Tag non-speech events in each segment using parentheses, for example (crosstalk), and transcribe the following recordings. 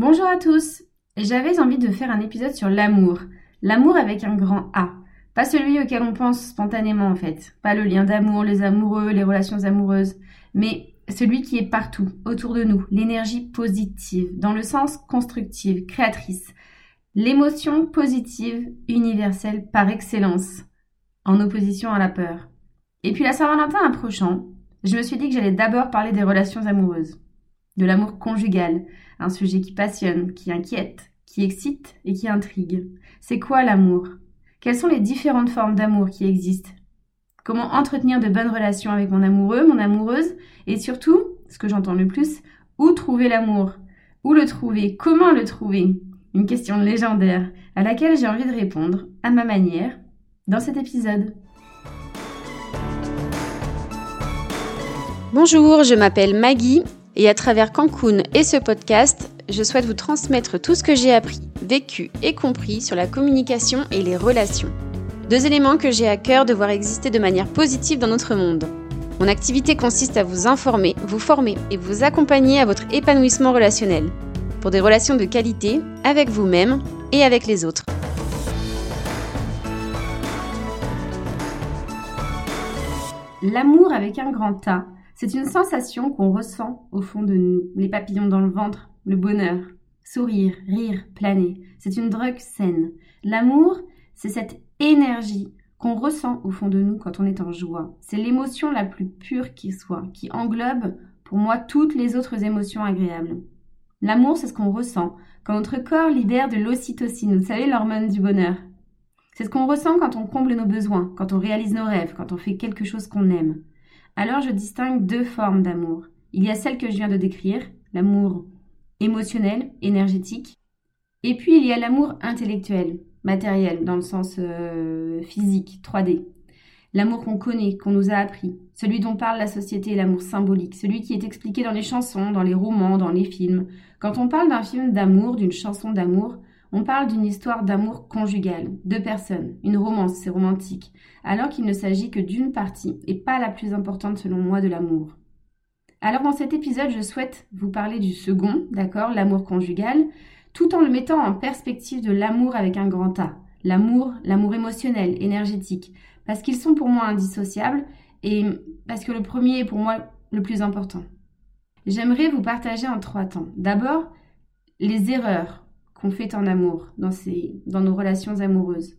Bonjour à tous. J'avais envie de faire un épisode sur l'amour. L'amour avec un grand A. Pas celui auquel on pense spontanément en fait. Pas le lien d'amour, les amoureux, les relations amoureuses. Mais celui qui est partout, autour de nous. L'énergie positive, dans le sens constructive, créatrice. L'émotion positive, universelle par excellence. En opposition à la peur. Et puis la Saint-Valentin approchant, je me suis dit que j'allais d'abord parler des relations amoureuses. De l'amour conjugal, un sujet qui passionne, qui inquiète, qui excite et qui intrigue. C'est quoi l'amour? Quelles sont les différentes formes d'amour qui existent? Comment entretenir de bonnes relations avec mon amoureux, mon amoureuse? Et surtout, ce que j'entends le plus, où trouver l'amour? Où le trouver? Comment le trouver? Une question légendaire à laquelle j'ai envie de répondre, à ma manière, dans cet épisode. Bonjour, je m'appelle Maggie et à travers Cancun et ce podcast, je souhaite vous transmettre tout ce que j'ai appris, vécu et compris sur la communication et les relations. Deux éléments que j'ai à cœur de voir exister de manière positive dans notre monde. Mon activité consiste à vous informer, vous former et vous accompagner à votre épanouissement relationnel, pour des relations de qualité avec vous-même et avec les autres. L'amour avec un grand A c'est une sensation qu'on ressent au fond de nous, les papillons dans le ventre, le bonheur, sourire, rire, planer. C'est une drogue saine. L'amour, c'est cette énergie qu'on ressent au fond de nous quand on est en joie. C'est l'émotion la plus pure qui soit, qui englobe pour moi toutes les autres émotions agréables. L'amour, c'est ce qu'on ressent quand notre corps libère de l'ocytocine, vous savez, l'hormone du bonheur. C'est ce qu'on ressent quand on comble nos besoins, quand on réalise nos rêves, quand on fait quelque chose qu'on aime. Alors je distingue deux formes d'amour. Il y a celle que je viens de décrire, l'amour émotionnel, énergétique, et puis il y a l'amour intellectuel, matériel, dans le sens euh, physique, 3D. L'amour qu'on connaît, qu'on nous a appris, celui dont parle la société, l'amour symbolique, celui qui est expliqué dans les chansons, dans les romans, dans les films. Quand on parle d'un film d'amour, d'une chanson d'amour, on parle d'une histoire d'amour conjugal, deux personnes, une romance, c'est romantique, alors qu'il ne s'agit que d'une partie, et pas la plus importante selon moi de l'amour. Alors dans cet épisode, je souhaite vous parler du second, d'accord, l'amour conjugal, tout en le mettant en perspective de l'amour avec un grand A, l'amour, l'amour émotionnel, énergétique, parce qu'ils sont pour moi indissociables et parce que le premier est pour moi le plus important. J'aimerais vous partager en trois temps. D'abord, les erreurs qu'on fait en amour, dans, nos relations amoureuses.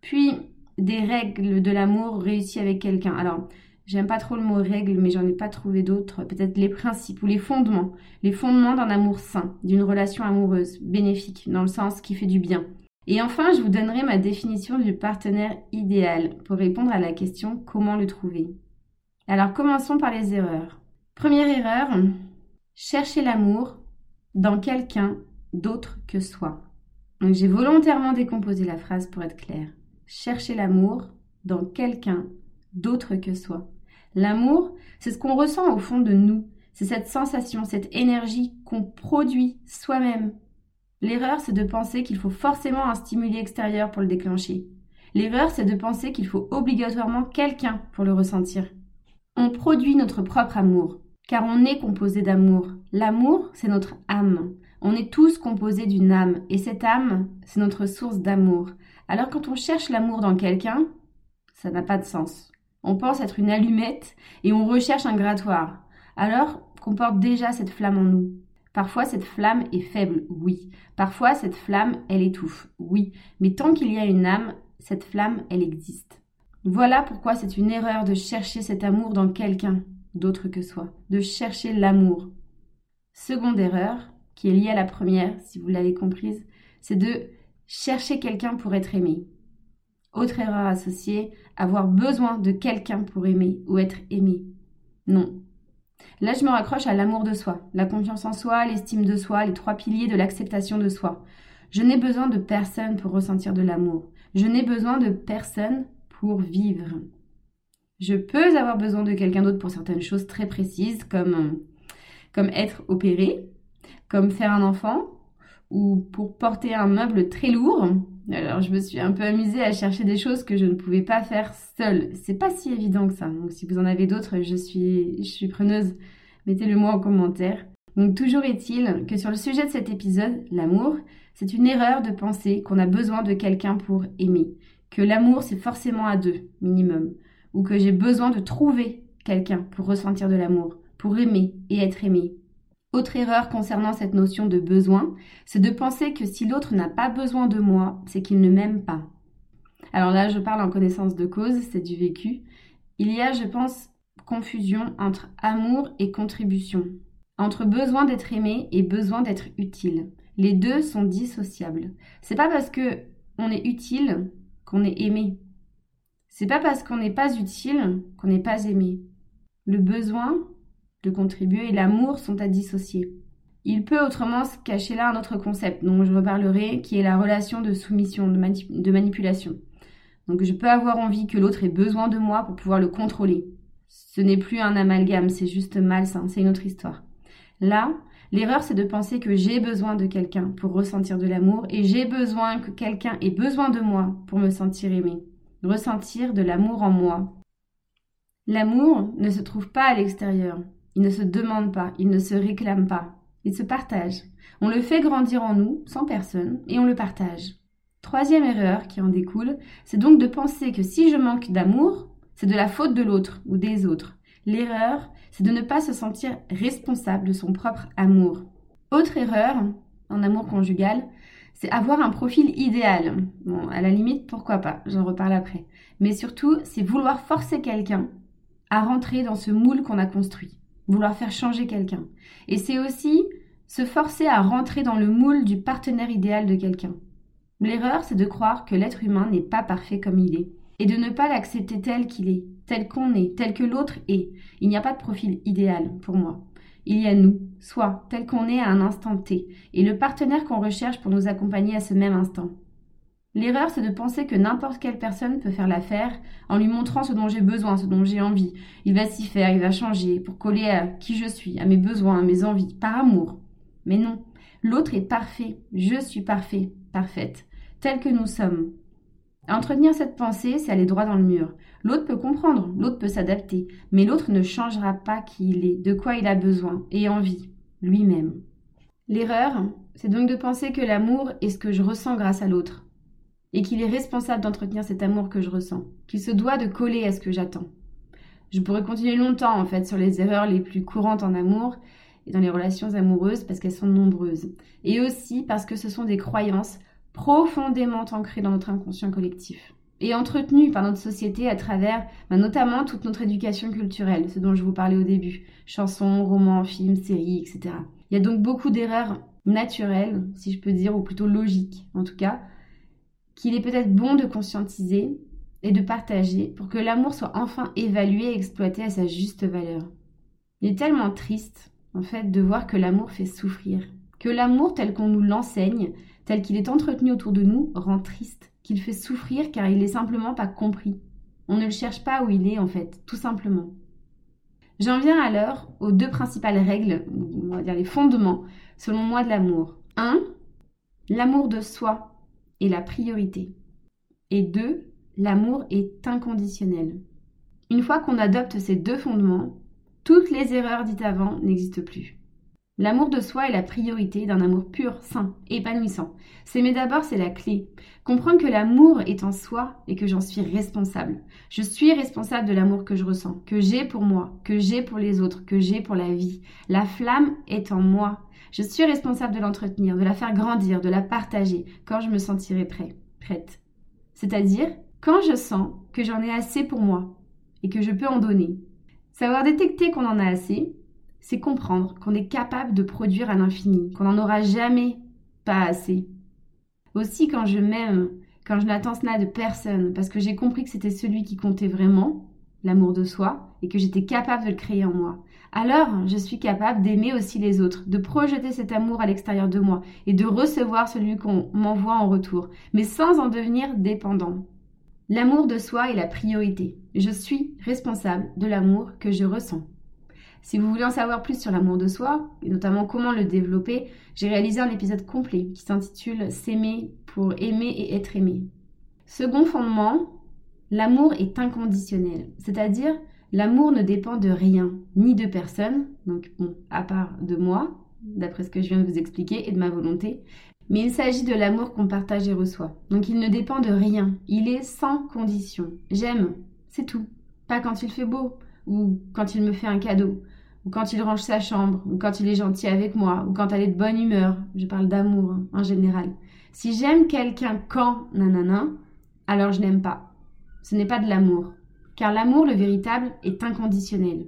Puis, des règles de l'amour réussies avec quelqu'un. Alors, j'aime pas trop le mot règles, mais j'en ai pas trouvé d'autres. Peut-être les principes ou les fondements. Les fondements d'un amour sain, d'une relation amoureuse, bénéfique, dans le sens qui fait du bien. Et enfin, je vous donnerai ma définition du partenaire idéal pour répondre à la question comment le trouver. Alors, commençons par les erreurs. Première erreur, chercher l'amour dans quelqu'un d'autre que soi. Donc j'ai volontairement décomposé la phrase pour être claire. Chercher l'amour dans quelqu'un d'autre que soi. L'amour, c'est ce qu'on ressent au fond de nous. C'est cette sensation, cette énergie qu'on produit soi-même. L'erreur, c'est de penser qu'il faut forcément un stimuli extérieur pour le déclencher. L'erreur, c'est de penser qu'il faut obligatoirement quelqu'un pour le ressentir. On produit notre propre amour, car on est composé d'amour. L'amour, c'est notre âme. On est tous composés d'une âme, et cette âme, c'est notre source d'amour. Alors quand on cherche l'amour dans quelqu'un, ça n'a pas de sens. On pense être une allumette et on recherche un grattoir, alors qu'on porte déjà cette flamme en nous. Parfois cette flamme est faible, oui. Parfois cette flamme, elle étouffe, oui. Mais tant qu'il y a une âme, cette flamme, elle existe. Voilà pourquoi c'est une erreur de chercher cet amour dans quelqu'un d'autre que soi, de chercher l'amour. Seconde erreur, qui est liée à la première, si vous l'avez comprise, c'est de chercher quelqu'un pour être aimé. Autre erreur associée, avoir besoin de quelqu'un pour aimer ou être aimé. Non. Là, je me raccroche à l'amour de soi, la confiance en soi, l'estime de soi, les trois piliers de l'acceptation de soi. Je n'ai besoin de personne pour ressentir de l'amour. Je n'ai besoin de personne pour vivre. Je peux avoir besoin de quelqu'un d'autre pour certaines choses très précises, comme, comme être opéré, comme faire un enfant ou pour porter un meuble très lourd. Alors je me suis un peu amusée à chercher des choses que je ne pouvais pas faire seule. C'est pas si évident que ça. Donc si vous en avez d'autres, je suis, je suis preneuse. Mettez-le moi en commentaire. Donc toujours est-il que sur le sujet de cet épisode, l'amour, c'est une erreur de penser qu'on a besoin de quelqu'un pour aimer, que l'amour c'est forcément à deux, minimum, ou que j'ai besoin de trouver quelqu'un pour ressentir de l'amour, pour aimer et être aimé. Autre erreur concernant cette notion de besoin, c'est de penser que si l'autre n'a pas besoin de moi, c'est qu'il ne m'aime pas. Alors là, je parle en connaissance de cause, c'est du vécu. Il y a, je pense, confusion entre amour et contribution, entre besoin d'être aimé et besoin d'être utile. Les deux sont dissociables. C'est pas parce que on est utile qu'on est aimé. C'est pas parce qu'on n'est pas utile qu'on n'est pas aimé. Le besoin de contribuer et l'amour sont à dissocier. Il peut autrement se cacher là un autre concept dont je reparlerai, qui est la relation de soumission, de, manipulation. Donc je peux avoir envie que l'autre ait besoin de moi pour pouvoir le contrôler. Ce n'est plus un amalgame, c'est juste malsain, c'est une autre histoire. Là, l'erreur c'est de penser que j'ai besoin de quelqu'un pour ressentir de l'amour et j'ai besoin que quelqu'un ait besoin de moi pour me sentir aimé, ressentir de l'amour en moi. L'amour ne se trouve pas à l'extérieur, il ne se demande pas, il ne se réclame pas, il se partage. On le fait grandir en nous, sans personne, et on le partage. Troisième erreur qui en découle, c'est donc de penser que si je manque d'amour, c'est de la faute de l'autre ou des autres. L'erreur, c'est de ne pas se sentir responsable de son propre amour. Autre erreur en amour conjugal, c'est avoir un profil idéal. Bon, à la limite, pourquoi pas, j'en reparle après. Mais surtout, c'est vouloir forcer quelqu'un à rentrer dans ce moule qu'on a construit vouloir faire changer quelqu'un. Et c'est aussi se forcer à rentrer dans le moule du partenaire idéal de quelqu'un. L'erreur, c'est de croire que l'être humain n'est pas parfait comme il est, et de ne pas l'accepter tel qu'il est, tel qu'on est, tel que l'autre est. Il n'y a pas de profil idéal pour moi. Il y a nous, soit tel qu'on est à un instant T, et le partenaire qu'on recherche pour nous accompagner à ce même instant. L'erreur, c'est de penser que n'importe quelle personne peut faire l'affaire en lui montrant ce dont j'ai besoin, ce dont j'ai envie. Il va s'y faire, il va changer pour coller à qui je suis, à mes besoins, à mes envies, par amour. Mais non, l'autre est parfait, je suis parfait, parfaite, tel que nous sommes. Entretenir cette pensée, c'est aller droit dans le mur. L'autre peut comprendre, l'autre peut s'adapter, mais l'autre ne changera pas qui il est, de quoi il a besoin et envie, lui-même. L'erreur, c'est donc de penser que l'amour est ce que je ressens grâce à l'autre et qu'il est responsable d'entretenir cet amour que je ressens, qu'il se doit de coller à ce que j'attends. Je pourrais continuer longtemps en fait sur les erreurs les plus courantes en amour et dans les relations amoureuses parce qu'elles sont nombreuses et aussi parce que ce sont des croyances profondément ancrées dans notre inconscient collectif et entretenues par notre société à travers bah, notamment toute notre éducation culturelle, ce dont je vous parlais au début, chansons, romans, films, séries, etc. Il y a donc beaucoup d'erreurs naturelles, si je peux dire, ou plutôt logiques en tout cas, qu'il est peut-être bon de conscientiser et de partager pour que l'amour soit enfin évalué et exploité à sa juste valeur. Il est tellement triste, en fait, de voir que l'amour fait souffrir, que l'amour tel qu'on nous l'enseigne, tel qu'il est entretenu autour de nous, rend triste, qu'il fait souffrir car il n'est simplement pas compris. On ne le cherche pas où il est, en fait, tout simplement. J'en viens alors aux deux principales règles, on va dire les fondements, selon moi, de l'amour. 1. L'amour de soi est la priorité. Et deux, l'amour est inconditionnel. Une fois qu'on adopte ces deux fondements, toutes les erreurs dites avant n'existent plus. L'amour de soi est la priorité d'un amour pur, sain, épanouissant. S'aimer d'abord, c'est la clé. Comprendre que l'amour est en soi et que j'en suis responsable. Je suis responsable de l'amour que je ressens, que j'ai pour moi, que j'ai pour les autres, que j'ai pour la vie. La flamme est en moi. Je suis responsable de l'entretenir, de la faire grandir, de la partager quand je me sentirai prêt, prête. C'est-à-dire quand je sens que j'en ai assez pour moi et que je peux en donner. Savoir détecter qu'on en a assez, c'est comprendre qu'on est capable de produire à l'infini, qu'on n'en aura jamais pas assez. Aussi quand je m'aime, quand je n'attends cela de personne, parce que j'ai compris que c'était celui qui comptait vraiment, l'amour de soi, et que j'étais capable de le créer en moi alors je suis capable d'aimer aussi les autres, de projeter cet amour à l'extérieur de moi et de recevoir celui qu'on m'envoie en retour, mais sans en devenir dépendant. L'amour de soi est la priorité. Je suis responsable de l'amour que je ressens. Si vous voulez en savoir plus sur l'amour de soi, et notamment comment le développer, j'ai réalisé un épisode complet qui s'intitule S'aimer pour aimer et être aimé. Second fondement, l'amour est inconditionnel, c'est-à-dire L'amour ne dépend de rien, ni de personne, donc à part de moi, d'après ce que je viens de vous expliquer, et de ma volonté. Mais il s'agit de l'amour qu'on partage et reçoit. Donc il ne dépend de rien. Il est sans condition. J'aime, c'est tout. Pas quand il fait beau, ou quand il me fait un cadeau, ou quand il range sa chambre, ou quand il est gentil avec moi, ou quand elle est de bonne humeur. Je parle d'amour hein, en général. Si j'aime quelqu'un quand nanana, alors je n'aime pas. Ce n'est pas de l'amour. Car l'amour, le véritable, est inconditionnel.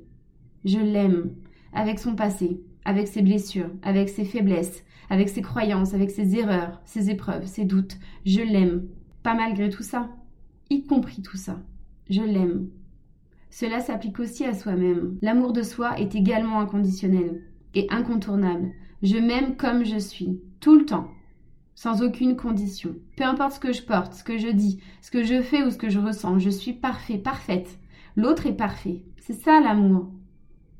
Je l'aime, avec son passé, avec ses blessures, avec ses faiblesses, avec ses croyances, avec ses erreurs, ses épreuves, ses doutes. Je l'aime. Pas malgré tout ça. Y compris tout ça. Je l'aime. Cela s'applique aussi à soi-même. L'amour de soi est également inconditionnel et incontournable. Je m'aime comme je suis, tout le temps, sans aucune condition. Peu importe ce que je porte, ce que je dis, ce que je fais ou ce que je ressens, je suis parfait, parfaite. L'autre est parfait. C'est ça l'amour.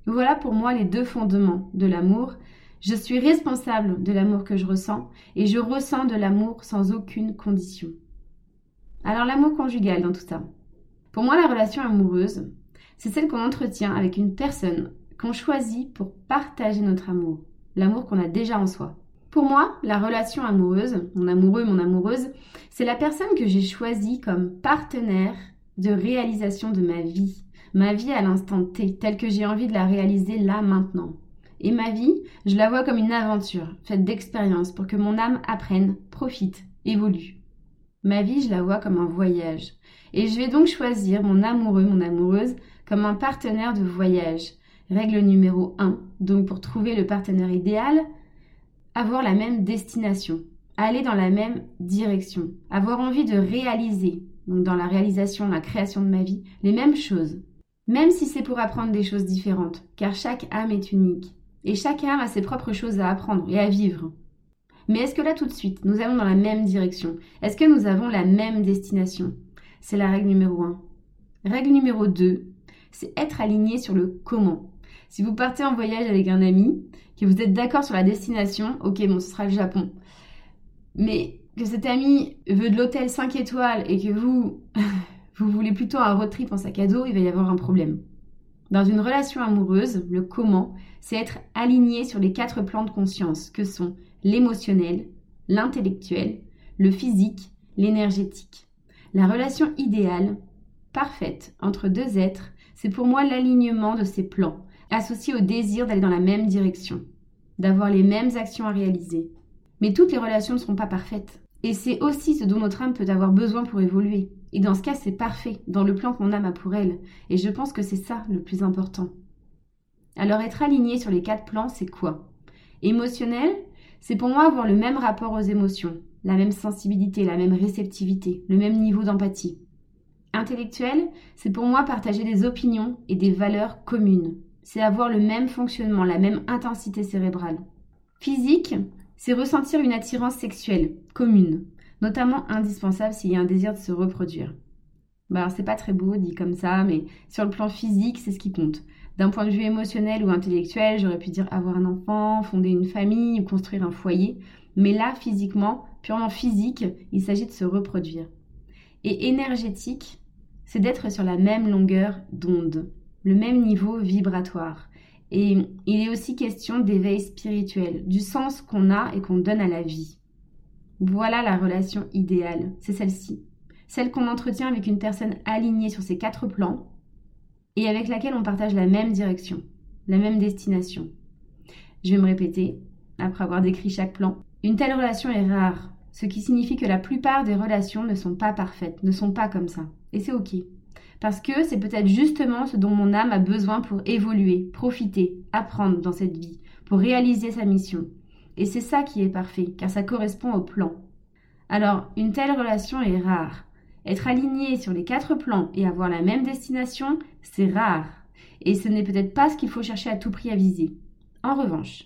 Voilà pour moi les deux fondements de l'amour. Je suis responsable de l'amour que je ressens et je ressens de l'amour sans aucune condition. Alors l'amour conjugal dans tout ça. Pour moi, la relation amoureuse, c'est celle qu'on entretient avec une personne qu'on choisit pour partager notre amour, l'amour qu'on a déjà en soi. Pour moi, la relation amoureuse, mon amoureux, mon amoureuse, c'est la personne que j'ai choisie comme partenaire de réalisation de ma vie, ma vie à l'instant T, telle que j'ai envie de la réaliser là maintenant. Et ma vie, je la vois comme une aventure, faite d'expériences pour que mon âme apprenne, profite, évolue. Ma vie, je la vois comme un voyage. Et je vais donc choisir mon amoureux, mon amoureuse, comme un partenaire de voyage. Règle numéro 1. Donc pour trouver le partenaire idéal, avoir la même destination, aller dans la même direction, avoir envie de réaliser, donc dans la réalisation, la création de ma vie, les mêmes choses. Même si c'est pour apprendre des choses différentes, car chaque âme est unique. Et chaque âme a ses propres choses à apprendre et à vivre. Mais est-ce que là tout de suite, nous allons dans la même direction? Est-ce que nous avons la même destination? C'est la règle numéro 1. Règle numéro 2, c'est être aligné sur le comment. Si vous partez en voyage avec un ami, que vous êtes d'accord sur la destination, ok, bon, ce sera le Japon. Mais que cet ami veut de l'hôtel 5 étoiles et que vous, (laughs) vous voulez plutôt un road trip en sac à dos, il va y avoir un problème. Dans une relation amoureuse, le comment, c'est être aligné sur les quatre plans de conscience que sont l'émotionnel, l'intellectuel, le physique, l'énergétique. La relation idéale, parfaite, entre deux êtres, c'est pour moi l'alignement de ces plans, associé au désir d'aller dans la même direction, d'avoir les mêmes actions à réaliser. Mais toutes les relations ne seront pas parfaites. Et c'est aussi ce dont notre âme peut avoir besoin pour évoluer. Et dans ce cas, c'est parfait, dans le plan qu'on âme a pour elle. Et je pense que c'est ça le plus important. Alors être aligné sur les quatre plans, c'est quoi? Émotionnel, c'est pour moi avoir le même rapport aux émotions, la même sensibilité, la même réceptivité, le même niveau d'empathie. Intellectuel, c'est pour moi partager des opinions et des valeurs communes. C'est avoir le même fonctionnement, la même intensité cérébrale. Physique, c'est ressentir une attirance sexuelle commune, notamment indispensable s'il y a un désir de se reproduire. Bah alors c'est pas très beau dit comme ça, mais sur le plan physique, c'est ce qui compte. D'un point de vue émotionnel ou intellectuel, j'aurais pu dire avoir un enfant, fonder une famille ou construire un foyer. Mais là, physiquement, purement physique, il s'agit de se reproduire. Et énergétique, c'est d'être sur la même longueur d'onde, le même niveau vibratoire. Et il est aussi question d'éveil spirituel, du sens qu'on a et qu'on donne à la vie. Voilà la relation idéale, c'est celle-ci. Celle qu'on entretient avec une personne alignée sur ces quatre plans et avec laquelle on partage la même direction, la même destination. Je vais me répéter, après avoir décrit chaque plan. Une telle relation est rare, ce qui signifie que la plupart des relations ne sont pas parfaites, ne sont pas comme ça. Et c'est ok. Parce que c'est peut-être justement ce dont mon âme a besoin pour évoluer, profiter, apprendre dans cette vie, pour réaliser sa mission. Et c'est ça qui est parfait, car ça correspond au plan. Alors, une telle relation est rare. Être aligné sur les quatre plans et avoir la même destination, c'est rare. Et ce n'est peut-être pas ce qu'il faut chercher à tout prix à viser. En revanche,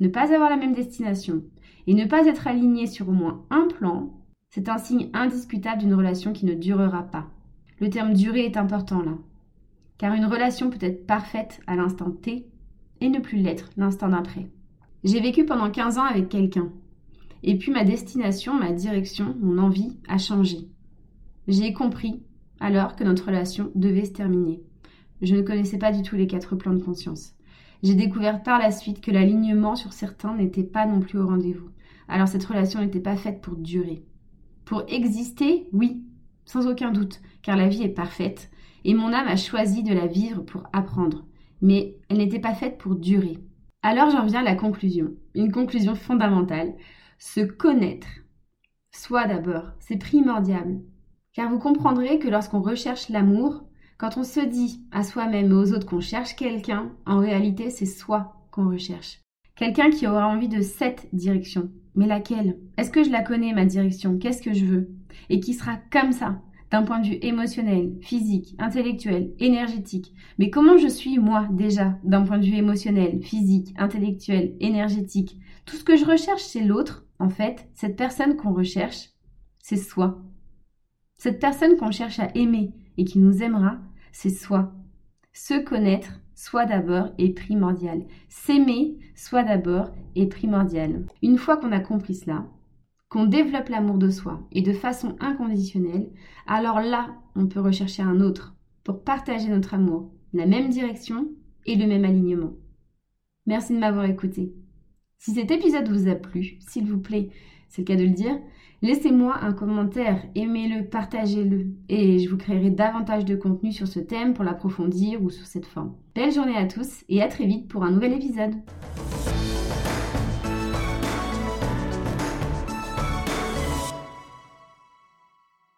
ne pas avoir la même destination et ne pas être aligné sur au moins un plan, c'est un signe indiscutable d'une relation qui ne durera pas. Le terme durée est important là. Car une relation peut être parfaite à l'instant T et ne plus l'être l'instant d'après. J'ai vécu pendant 15 ans avec quelqu'un. Et puis ma destination, ma direction, mon envie a changé. J'ai compris alors que notre relation devait se terminer. Je ne connaissais pas du tout les quatre plans de conscience. J'ai découvert par la suite que l'alignement sur certains n'était pas non plus au rendez-vous. Alors cette relation n'était pas faite pour durer. Pour exister, oui, sans aucun doute, car la vie est parfaite, et mon âme a choisi de la vivre pour apprendre, mais elle n'était pas faite pour durer. Alors j'en viens à la conclusion, une conclusion fondamentale. Se connaître, soi d'abord, c'est primordial. Car vous comprendrez que lorsqu'on recherche l'amour, quand on se dit à soi-même et aux autres qu'on cherche quelqu'un, en réalité c'est soi qu'on recherche. Quelqu'un qui aura envie de cette direction. Mais laquelle? Est-ce que je la connais, ma direction? Qu'est-ce que je veux? Et qui sera comme ça, d'un point de vue émotionnel, physique, intellectuel, énergétique? Mais comment je suis moi déjà d'un point de vue émotionnel, physique, intellectuel, énergétique? Tout ce que je recherche, c'est l'autre. En fait, cette personne qu'on recherche, c'est soi. Cette personne qu'on cherche à aimer et qui nous aimera, c'est soi. Se connaître, soit d'abord, est primordial. S'aimer, soit d'abord, est primordial. Une fois qu'on a compris cela, qu'on développe l'amour de soi et de façon inconditionnelle, alors là, on peut rechercher un autre pour partager notre amour, la même direction et le même alignement. Merci de m'avoir écouté. Si cet épisode vous a plu, s'il vous plaît, c'est le cas de le dire, laissez-moi un commentaire, aimez-le, partagez-le, et je vous créerai davantage de contenu sur ce thème pour l'approfondir ou sur cette forme. Belle journée à tous et à très vite pour un nouvel épisode.